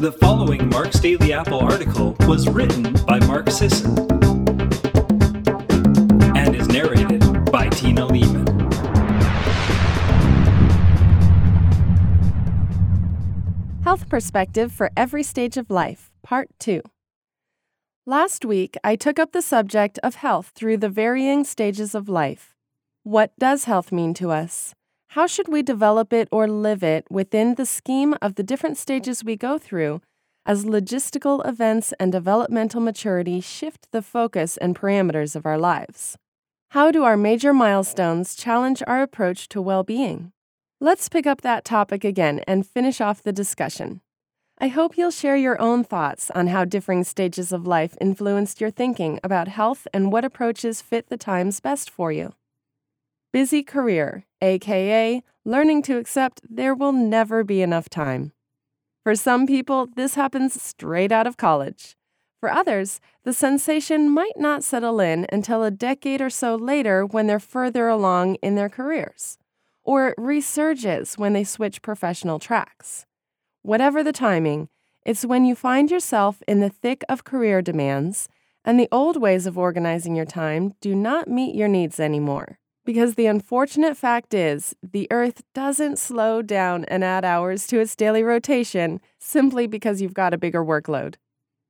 The following Mark's Daily Apple article was written by Mark Sisson and is narrated by Tina Leaman. Health Perspective for Every Stage of Life, Part 2. Last week, I took up the subject of health through the varying stages of life. What does health mean to us? How should we develop it or live it within the scheme of the different stages we go through as logistical events and developmental maturity shift the focus and parameters of our lives? How do our major milestones challenge our approach to well being? Let's pick up that topic again and finish off the discussion. I hope you'll share your own thoughts on how differing stages of life influenced your thinking about health and what approaches fit the times best for you. Busy career, aka learning to accept there will never be enough time. For some people, this happens straight out of college. For others, the sensation might not settle in until a decade or so later when they're further along in their careers, or it resurges when they switch professional tracks. Whatever the timing, it's when you find yourself in the thick of career demands and the old ways of organizing your time do not meet your needs anymore. Because the unfortunate fact is, the Earth doesn't slow down and add hours to its daily rotation simply because you've got a bigger workload.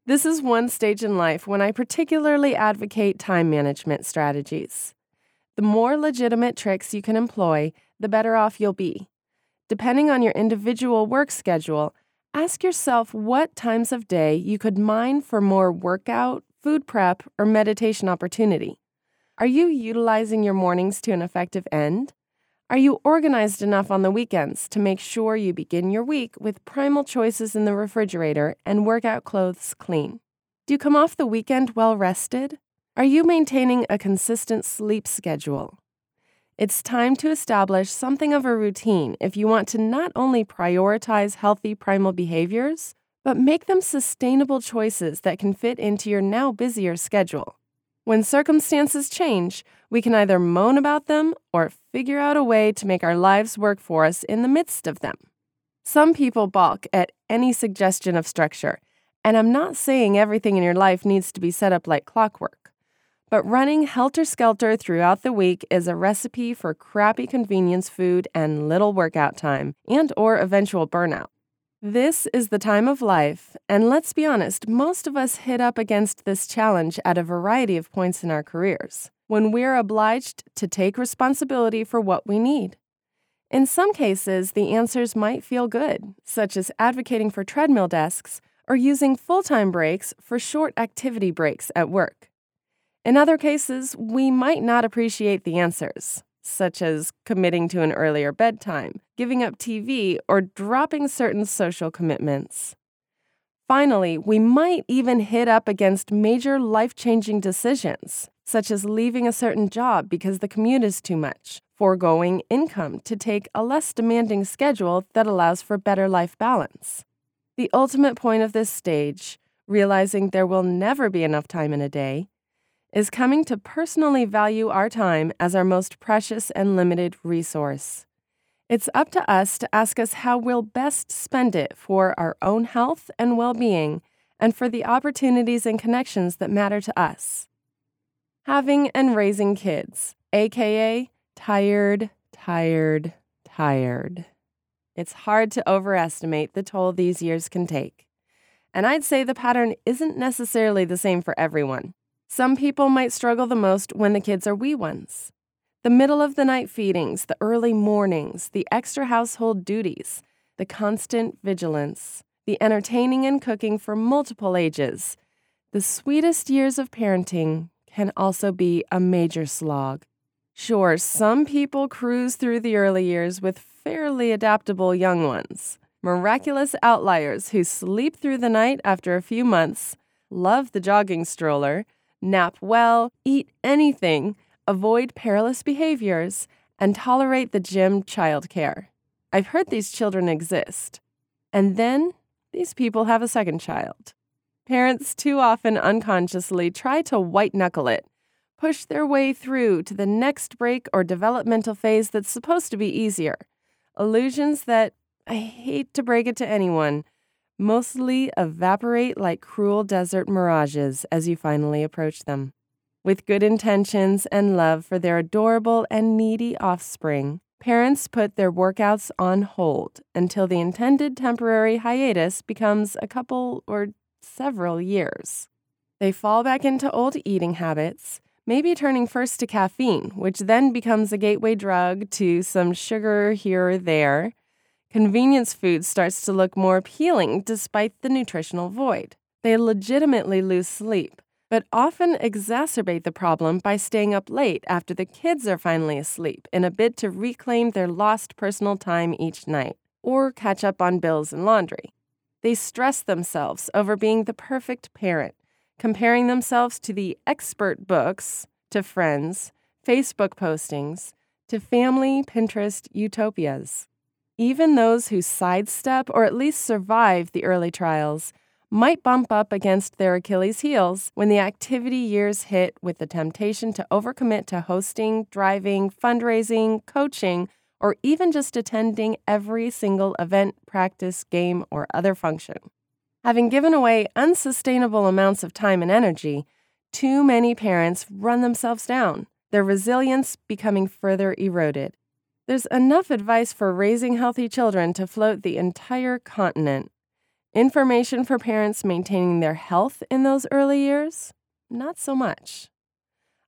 This is one stage in life when I particularly advocate time management strategies. The more legitimate tricks you can employ, the better off you'll be. Depending on your individual work schedule, ask yourself what times of day you could mine for more workout, food prep, or meditation opportunity. Are you utilizing your mornings to an effective end? Are you organized enough on the weekends to make sure you begin your week with primal choices in the refrigerator and workout clothes clean? Do you come off the weekend well rested? Are you maintaining a consistent sleep schedule? It's time to establish something of a routine if you want to not only prioritize healthy primal behaviors, but make them sustainable choices that can fit into your now busier schedule. When circumstances change, we can either moan about them or figure out a way to make our lives work for us in the midst of them. Some people balk at any suggestion of structure, and I'm not saying everything in your life needs to be set up like clockwork. But running helter skelter throughout the week is a recipe for crappy convenience food and little workout time and or eventual burnout. This is the time of life, and let's be honest, most of us hit up against this challenge at a variety of points in our careers, when we're obliged to take responsibility for what we need. In some cases, the answers might feel good, such as advocating for treadmill desks or using full time breaks for short activity breaks at work. In other cases, we might not appreciate the answers, such as committing to an earlier bedtime, giving up TV, or dropping certain social commitments. Finally, we might even hit up against major life changing decisions, such as leaving a certain job because the commute is too much, foregoing income to take a less demanding schedule that allows for better life balance. The ultimate point of this stage, realizing there will never be enough time in a day, is coming to personally value our time as our most precious and limited resource. It's up to us to ask us how we'll best spend it for our own health and well being and for the opportunities and connections that matter to us. Having and raising kids, aka tired, tired, tired. It's hard to overestimate the toll these years can take. And I'd say the pattern isn't necessarily the same for everyone. Some people might struggle the most when the kids are wee ones. The middle of the night feedings, the early mornings, the extra household duties, the constant vigilance, the entertaining and cooking for multiple ages. The sweetest years of parenting can also be a major slog. Sure, some people cruise through the early years with fairly adaptable young ones. Miraculous outliers who sleep through the night after a few months, love the jogging stroller, nap well, eat anything, avoid perilous behaviors, and tolerate the gym childcare. I've heard these children exist. And then these people have a second child. Parents too often unconsciously try to white knuckle it, push their way through to the next break or developmental phase that's supposed to be easier. Illusions that, I hate to break it to anyone, mostly evaporate like cruel desert mirages as you finally approach them. With good intentions and love for their adorable and needy offspring, parents put their workouts on hold until the intended temporary hiatus becomes a couple or several years. They fall back into old eating habits, maybe turning first to caffeine, which then becomes a gateway drug to some sugar here or there. Convenience food starts to look more appealing despite the nutritional void. They legitimately lose sleep, but often exacerbate the problem by staying up late after the kids are finally asleep in a bid to reclaim their lost personal time each night or catch up on bills and laundry. They stress themselves over being the perfect parent, comparing themselves to the expert books, to friends, Facebook postings, to family Pinterest utopias. Even those who sidestep or at least survive the early trials might bump up against their Achilles' heels when the activity years hit with the temptation to overcommit to hosting, driving, fundraising, coaching, or even just attending every single event, practice, game, or other function. Having given away unsustainable amounts of time and energy, too many parents run themselves down, their resilience becoming further eroded. There's enough advice for raising healthy children to float the entire continent. Information for parents maintaining their health in those early years? Not so much.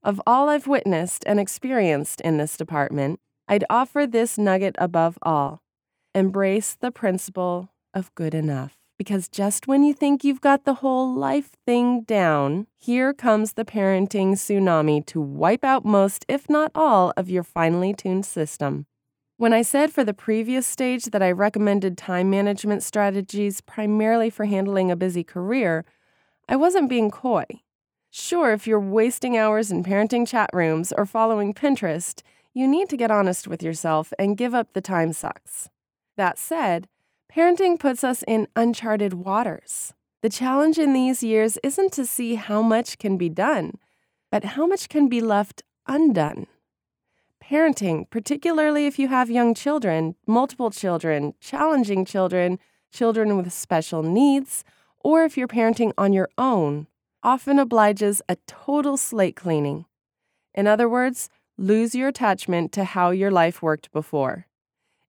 Of all I've witnessed and experienced in this department, I'd offer this nugget above all embrace the principle of good enough. Because just when you think you've got the whole life thing down, here comes the parenting tsunami to wipe out most, if not all, of your finely tuned system. When I said for the previous stage that I recommended time management strategies primarily for handling a busy career, I wasn't being coy. Sure, if you're wasting hours in parenting chat rooms or following Pinterest, you need to get honest with yourself and give up the time sucks. That said, parenting puts us in uncharted waters. The challenge in these years isn't to see how much can be done, but how much can be left undone. Parenting, particularly if you have young children, multiple children, challenging children, children with special needs, or if you're parenting on your own, often obliges a total slate cleaning. In other words, lose your attachment to how your life worked before.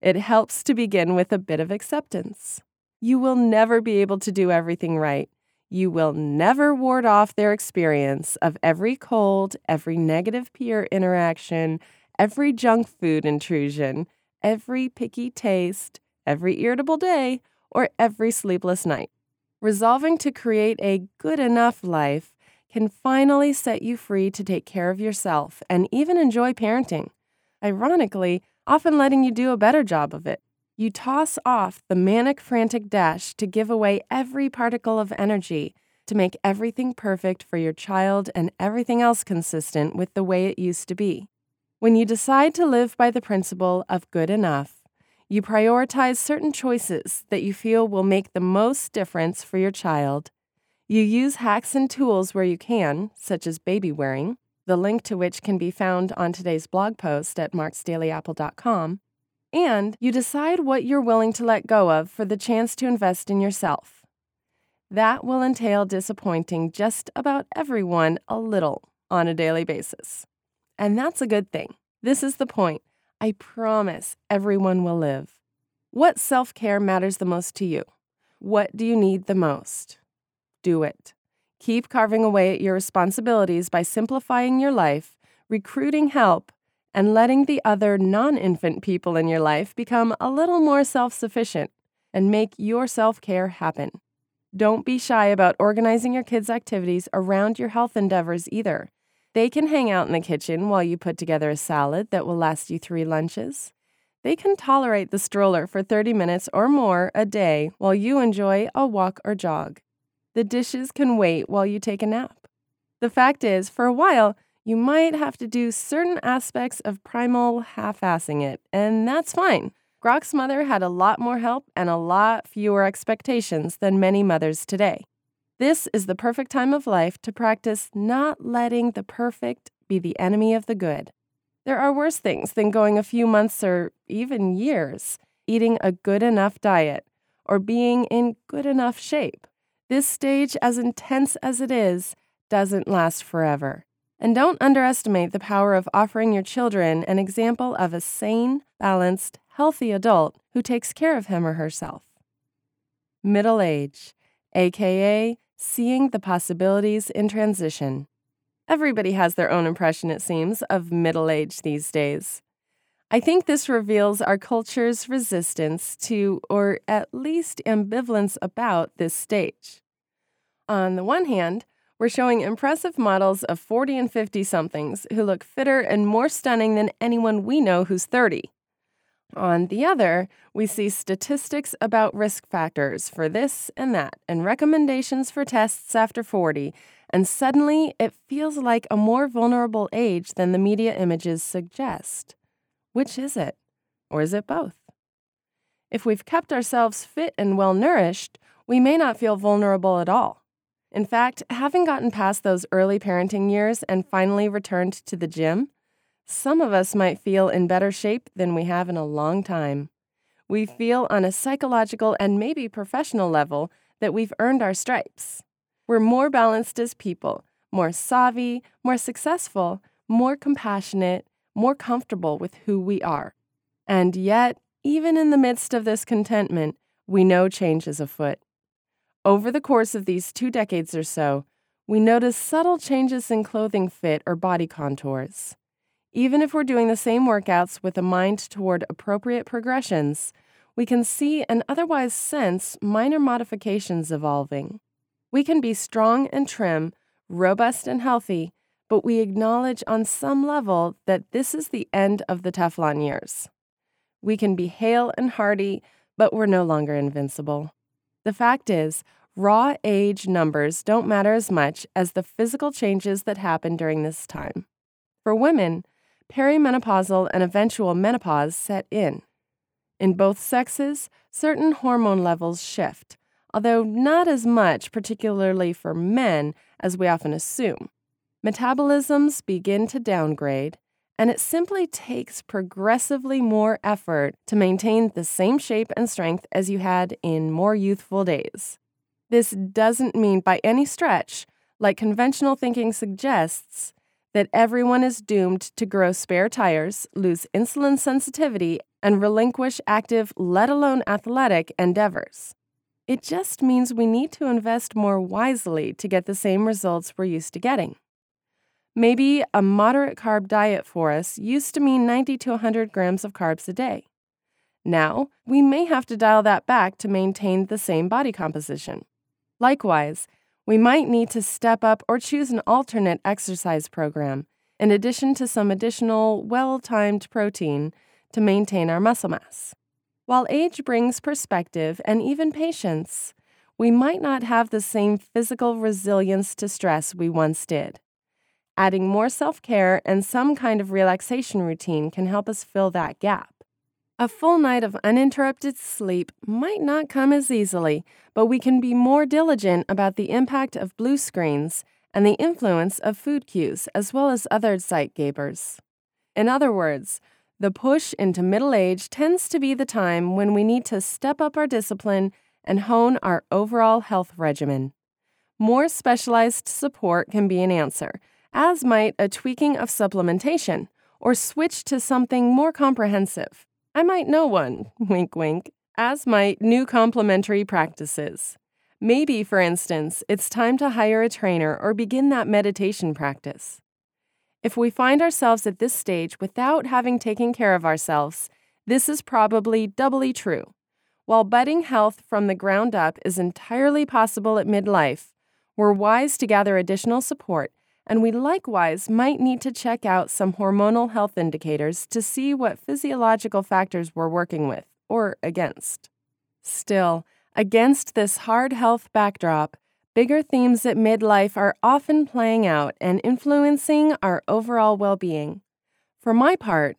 It helps to begin with a bit of acceptance. You will never be able to do everything right. You will never ward off their experience of every cold, every negative peer interaction, every junk food intrusion, every picky taste, every irritable day, or every sleepless night. Resolving to create a good enough life can finally set you free to take care of yourself and even enjoy parenting. Ironically, often letting you do a better job of it. You toss off the manic, frantic dash to give away every particle of energy to make everything perfect for your child and everything else consistent with the way it used to be. When you decide to live by the principle of good enough, you prioritize certain choices that you feel will make the most difference for your child. You use hacks and tools where you can, such as baby wearing, the link to which can be found on today's blog post at marksdailyapple.com. And you decide what you're willing to let go of for the chance to invest in yourself. That will entail disappointing just about everyone a little on a daily basis. And that's a good thing. This is the point. I promise everyone will live. What self care matters the most to you? What do you need the most? Do it. Keep carving away at your responsibilities by simplifying your life, recruiting help, and letting the other non infant people in your life become a little more self sufficient and make your self care happen. Don't be shy about organizing your kids' activities around your health endeavors either. They can hang out in the kitchen while you put together a salad that will last you three lunches. They can tolerate the stroller for 30 minutes or more a day while you enjoy a walk or jog. The dishes can wait while you take a nap. The fact is, for a while, you might have to do certain aspects of primal half assing it, and that's fine. Grok's mother had a lot more help and a lot fewer expectations than many mothers today. This is the perfect time of life to practice not letting the perfect be the enemy of the good. There are worse things than going a few months or even years eating a good enough diet, or being in good enough shape. This stage, as intense as it is, doesn't last forever. And don't underestimate the power of offering your children an example of a sane, balanced, healthy adult who takes care of him or herself. Middle age, aka seeing the possibilities in transition. Everybody has their own impression, it seems, of middle age these days. I think this reveals our culture's resistance to, or at least ambivalence about, this stage. On the one hand, we're showing impressive models of 40 and 50 somethings who look fitter and more stunning than anyone we know who's 30. On the other, we see statistics about risk factors for this and that, and recommendations for tests after 40, and suddenly it feels like a more vulnerable age than the media images suggest. Which is it? Or is it both? If we've kept ourselves fit and well nourished, we may not feel vulnerable at all. In fact, having gotten past those early parenting years and finally returned to the gym, some of us might feel in better shape than we have in a long time. We feel on a psychological and maybe professional level that we've earned our stripes. We're more balanced as people, more savvy, more successful, more compassionate, more comfortable with who we are. And yet, even in the midst of this contentment, we know change is afoot. Over the course of these two decades or so, we notice subtle changes in clothing fit or body contours. Even if we're doing the same workouts with a mind toward appropriate progressions, we can see and otherwise sense minor modifications evolving. We can be strong and trim, robust and healthy, but we acknowledge on some level that this is the end of the Teflon years. We can be hale and hearty, but we're no longer invincible. The fact is, raw age numbers don't matter as much as the physical changes that happen during this time. For women, perimenopausal and eventual menopause set in. In both sexes, certain hormone levels shift, although not as much, particularly for men, as we often assume. Metabolisms begin to downgrade, and it simply takes progressively more effort to maintain the same shape and strength as you had in more youthful days. This doesn't mean by any stretch, like conventional thinking suggests, that everyone is doomed to grow spare tires, lose insulin sensitivity, and relinquish active, let alone athletic, endeavors. It just means we need to invest more wisely to get the same results we're used to getting. Maybe a moderate carb diet for us used to mean 90 to 100 grams of carbs a day. Now, we may have to dial that back to maintain the same body composition. Likewise, we might need to step up or choose an alternate exercise program, in addition to some additional, well timed protein to maintain our muscle mass. While age brings perspective and even patience, we might not have the same physical resilience to stress we once did. Adding more self care and some kind of relaxation routine can help us fill that gap. A full night of uninterrupted sleep might not come as easily, but we can be more diligent about the impact of blue screens and the influence of food cues, as well as other zeitgebers. In other words, the push into middle age tends to be the time when we need to step up our discipline and hone our overall health regimen. More specialized support can be an answer, as might a tweaking of supplementation or switch to something more comprehensive. I might know one, wink wink, as might new complementary practices. Maybe, for instance, it's time to hire a trainer or begin that meditation practice. If we find ourselves at this stage without having taken care of ourselves, this is probably doubly true. While budding health from the ground up is entirely possible at midlife, we're wise to gather additional support and we likewise might need to check out some hormonal health indicators to see what physiological factors we're working with or against. Still, against this hard health backdrop, bigger themes at midlife are often playing out and influencing our overall well being. For my part,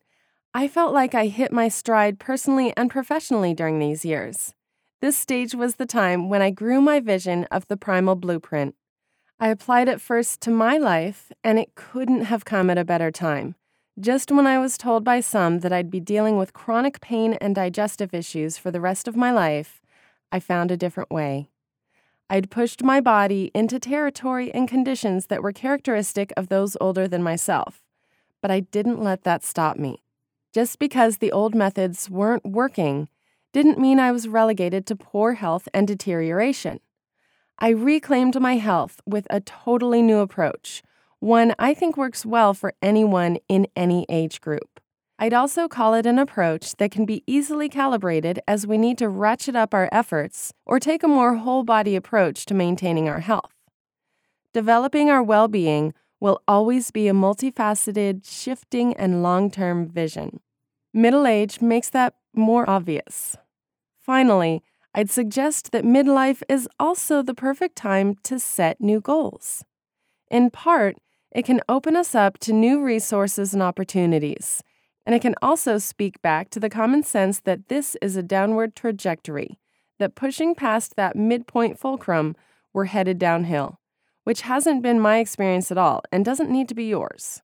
I felt like I hit my stride personally and professionally during these years. This stage was the time when I grew my vision of the primal blueprint I applied it first to my life, and it couldn't have come at a better time. Just when I was told by some that I'd be dealing with chronic pain and digestive issues for the rest of my life, I found a different way. I'd pushed my body into territory and conditions that were characteristic of those older than myself, but I didn't let that stop me. Just because the old methods weren't working didn't mean I was relegated to poor health and deterioration. I reclaimed my health with a totally new approach, one I think works well for anyone in any age group. I'd also call it an approach that can be easily calibrated as we need to ratchet up our efforts or take a more whole body approach to maintaining our health. Developing our well being will always be a multifaceted, shifting, and long term vision. Middle age makes that more obvious. Finally, I'd suggest that midlife is also the perfect time to set new goals. In part, it can open us up to new resources and opportunities and it can also speak back to the common sense that this is a downward trajectory, that pushing past that midpoint fulcrum, we're headed downhill, which hasn't been my experience at all and doesn't need to be yours.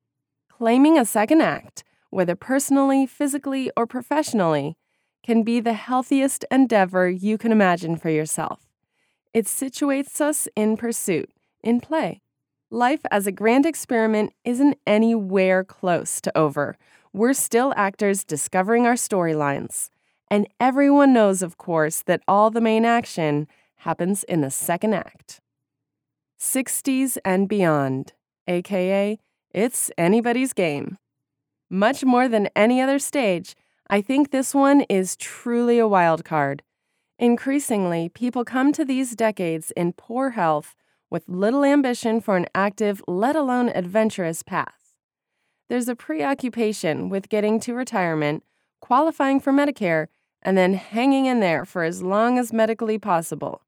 Claiming a second act, whether personally, physically, or professionally, can be the healthiest endeavor you can imagine for yourself. It situates us in pursuit, in play. Life as a grand experiment isn't anywhere close to over we're still actors discovering our storylines. And everyone knows, of course, that all the main action happens in the second act. 60s and beyond, aka, it's anybody's game. Much more than any other stage, I think this one is truly a wild card. Increasingly, people come to these decades in poor health with little ambition for an active, let alone adventurous path there's a preoccupation with getting to retirement, qualifying for Medicare, and then hanging in there for as long as medically possible.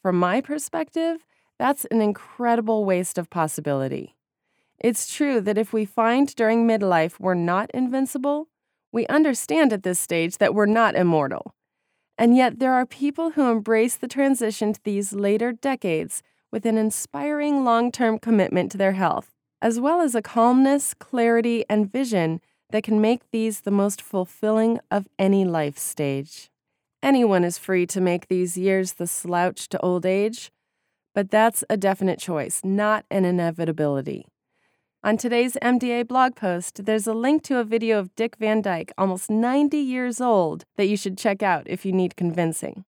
From my perspective, that's an incredible waste of possibility. It's true that if we find during midlife we're not invincible, we understand at this stage that we're not immortal. And yet, there are people who embrace the transition to these later decades with an inspiring long term commitment to their health as well as a calmness, clarity, and vision that can make these the most fulfilling of any life stage. Anyone is free to make these years the slouch to old age, but that's a definite choice, not an inevitability. On today's MDA blog post, there's a link to a video of Dick Van Dyke, almost 90 years old, that you should check out if you need convincing.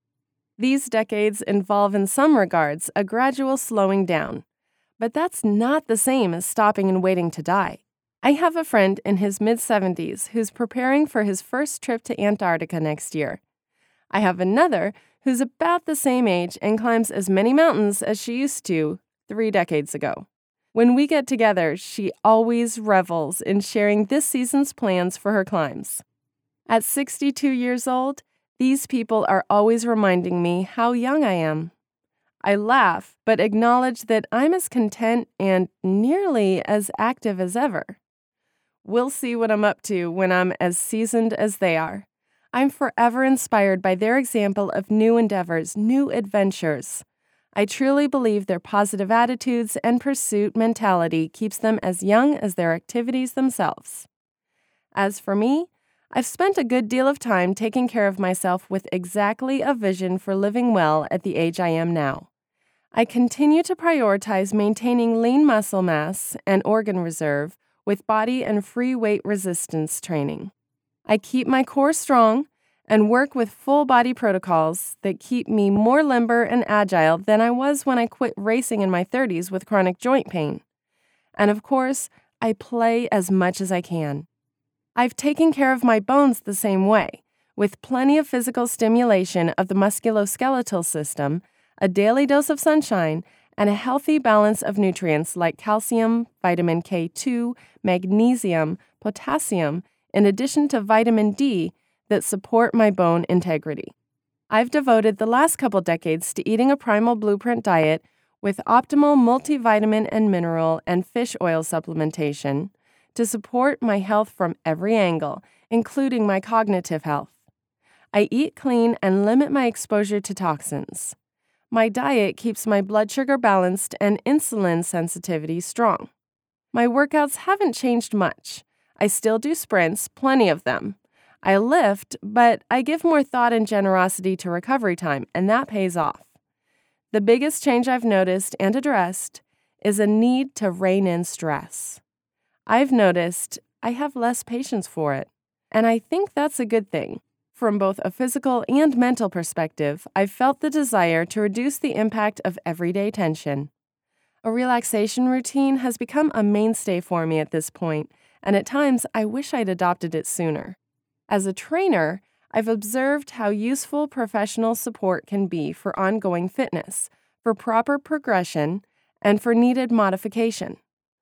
These decades involve, in some regards, a gradual slowing down, but that's not the same as stopping and waiting to die. I have a friend in his mid 70s who's preparing for his first trip to Antarctica next year. I have another who's about the same age and climbs as many mountains as she used to three decades ago. When we get together, she always revels in sharing this season's plans for her climbs. At 62 years old, these people are always reminding me how young I am. I laugh, but acknowledge that I'm as content and nearly as active as ever. We'll see what I'm up to when I'm as seasoned as they are. I'm forever inspired by their example of new endeavors, new adventures. I truly believe their positive attitudes and pursuit mentality keeps them as young as their activities themselves. As for me, I've spent a good deal of time taking care of myself with exactly a vision for living well at the age I am now. I continue to prioritize maintaining lean muscle mass and organ reserve with body and free weight resistance training. I keep my core strong and work with full body protocols that keep me more limber and agile than I was when I quit racing in my 30s with chronic joint pain. And of course, I play as much as I can. I've taken care of my bones the same way, with plenty of physical stimulation of the musculoskeletal system a daily dose of sunshine, and a healthy balance of nutrients like calcium, vitamin K2, magnesium, potassium, in addition to vitamin D that support my bone integrity. I've devoted the last couple decades to eating a primal blueprint diet with optimal multivitamin and mineral and fish oil supplementation to support my health from every angle, including my cognitive health. I eat clean and limit my exposure to toxins. My diet keeps my blood sugar balanced and insulin sensitivity strong. My workouts haven't changed much. I still do sprints, plenty of them. I lift, but I give more thought and generosity to recovery time, and that pays off. The biggest change I've noticed and addressed is a need to rein in stress. I've noticed I have less patience for it, and I think that's a good thing. From both a physical and mental perspective, I've felt the desire to reduce the impact of everyday tension. A relaxation routine has become a mainstay for me at this point, and at times I wish I'd adopted it sooner. As a trainer, I've observed how useful professional support can be for ongoing fitness, for proper progression, and for needed modification.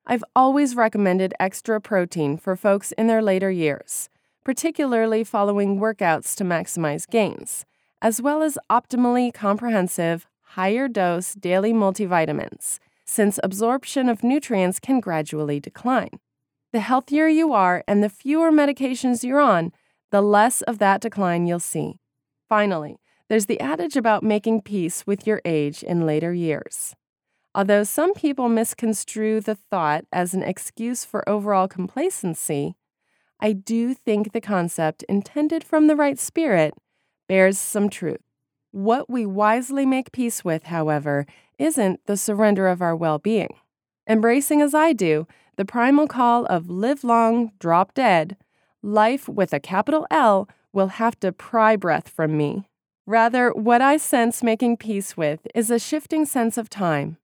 I've always recommended extra protein for folks in their later years, particularly following workouts to maximize gains, as well as optimally comprehensive, higher dose daily multivitamins, since absorption of nutrients can gradually decline. The healthier you are and the fewer medications you're on, the less of that decline you'll see. Finally, there's the adage about making peace with your age in later years. Although some people misconstrue the thought as an excuse for overall complacency, I do think the concept, intended from the right spirit, bears some truth. What we wisely make peace with, however, isn't the surrender of our well being. Embracing as I do the primal call of live long, drop dead, life with a capital L will have to pry breath from me. Rather, what I sense making peace with is a shifting sense of time,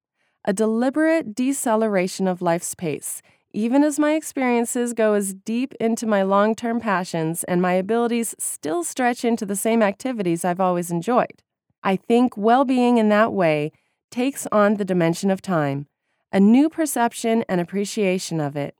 a deliberate deceleration of life's pace, even as my experiences go as deep into my long term passions and my abilities still stretch into the same activities I've always enjoyed. I think well being in that way takes on the dimension of time, a new perception and appreciation of it.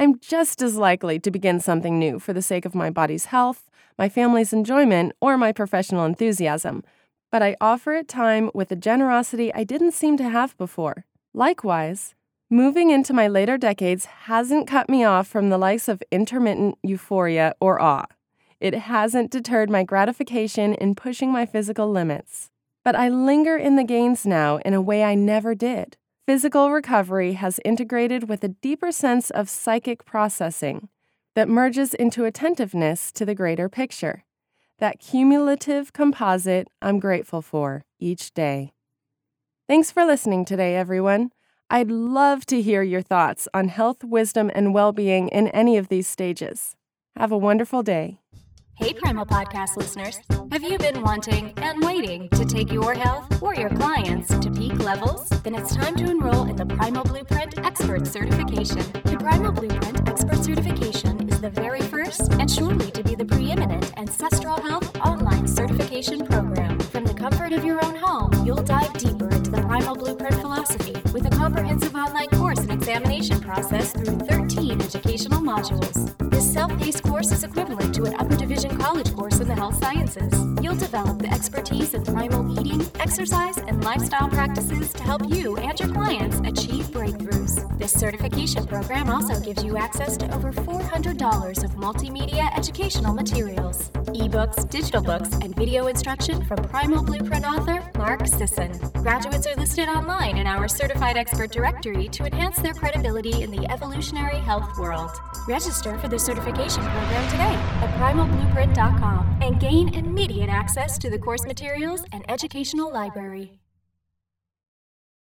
I'm just as likely to begin something new for the sake of my body's health, my family's enjoyment, or my professional enthusiasm, but I offer it time with a generosity I didn't seem to have before. Likewise, moving into my later decades hasn't cut me off from the likes of intermittent euphoria or awe. It hasn't deterred my gratification in pushing my physical limits. But I linger in the gains now in a way I never did. Physical recovery has integrated with a deeper sense of psychic processing that merges into attentiveness to the greater picture. That cumulative composite I'm grateful for each day. Thanks for listening today, everyone. I'd love to hear your thoughts on health, wisdom, and well being in any of these stages. Have a wonderful day. Hey, Primal Podcast listeners. Have you been wanting and waiting to take your health or your clients to peak levels? Then it's time to enroll in the Primal Blueprint Expert Certification. The Primal Blueprint Expert Certification is the very first and surely to be the preeminent ancestral health online certification program. From the comfort of your own home, you'll dive deeper into the Primal Blueprint philosophy with a comprehensive online course and examination process through 13 educational modules. This self-paced course is equivalent to an upper division college course in the health sciences. You'll develop the expertise in primal eating, exercise, and lifestyle practices to help you and your clients achieve breakthroughs. This certification program also gives you access to over $400 of multimedia educational materials, ebooks, digital books, and video instruction from Primal Blueprint author Mark Sisson. Graduates are listed online in our certified expert directory to enhance their credibility in the evolutionary health world. Register for the certification program today at primalblueprint.com and gain immediate access to the course materials and educational library.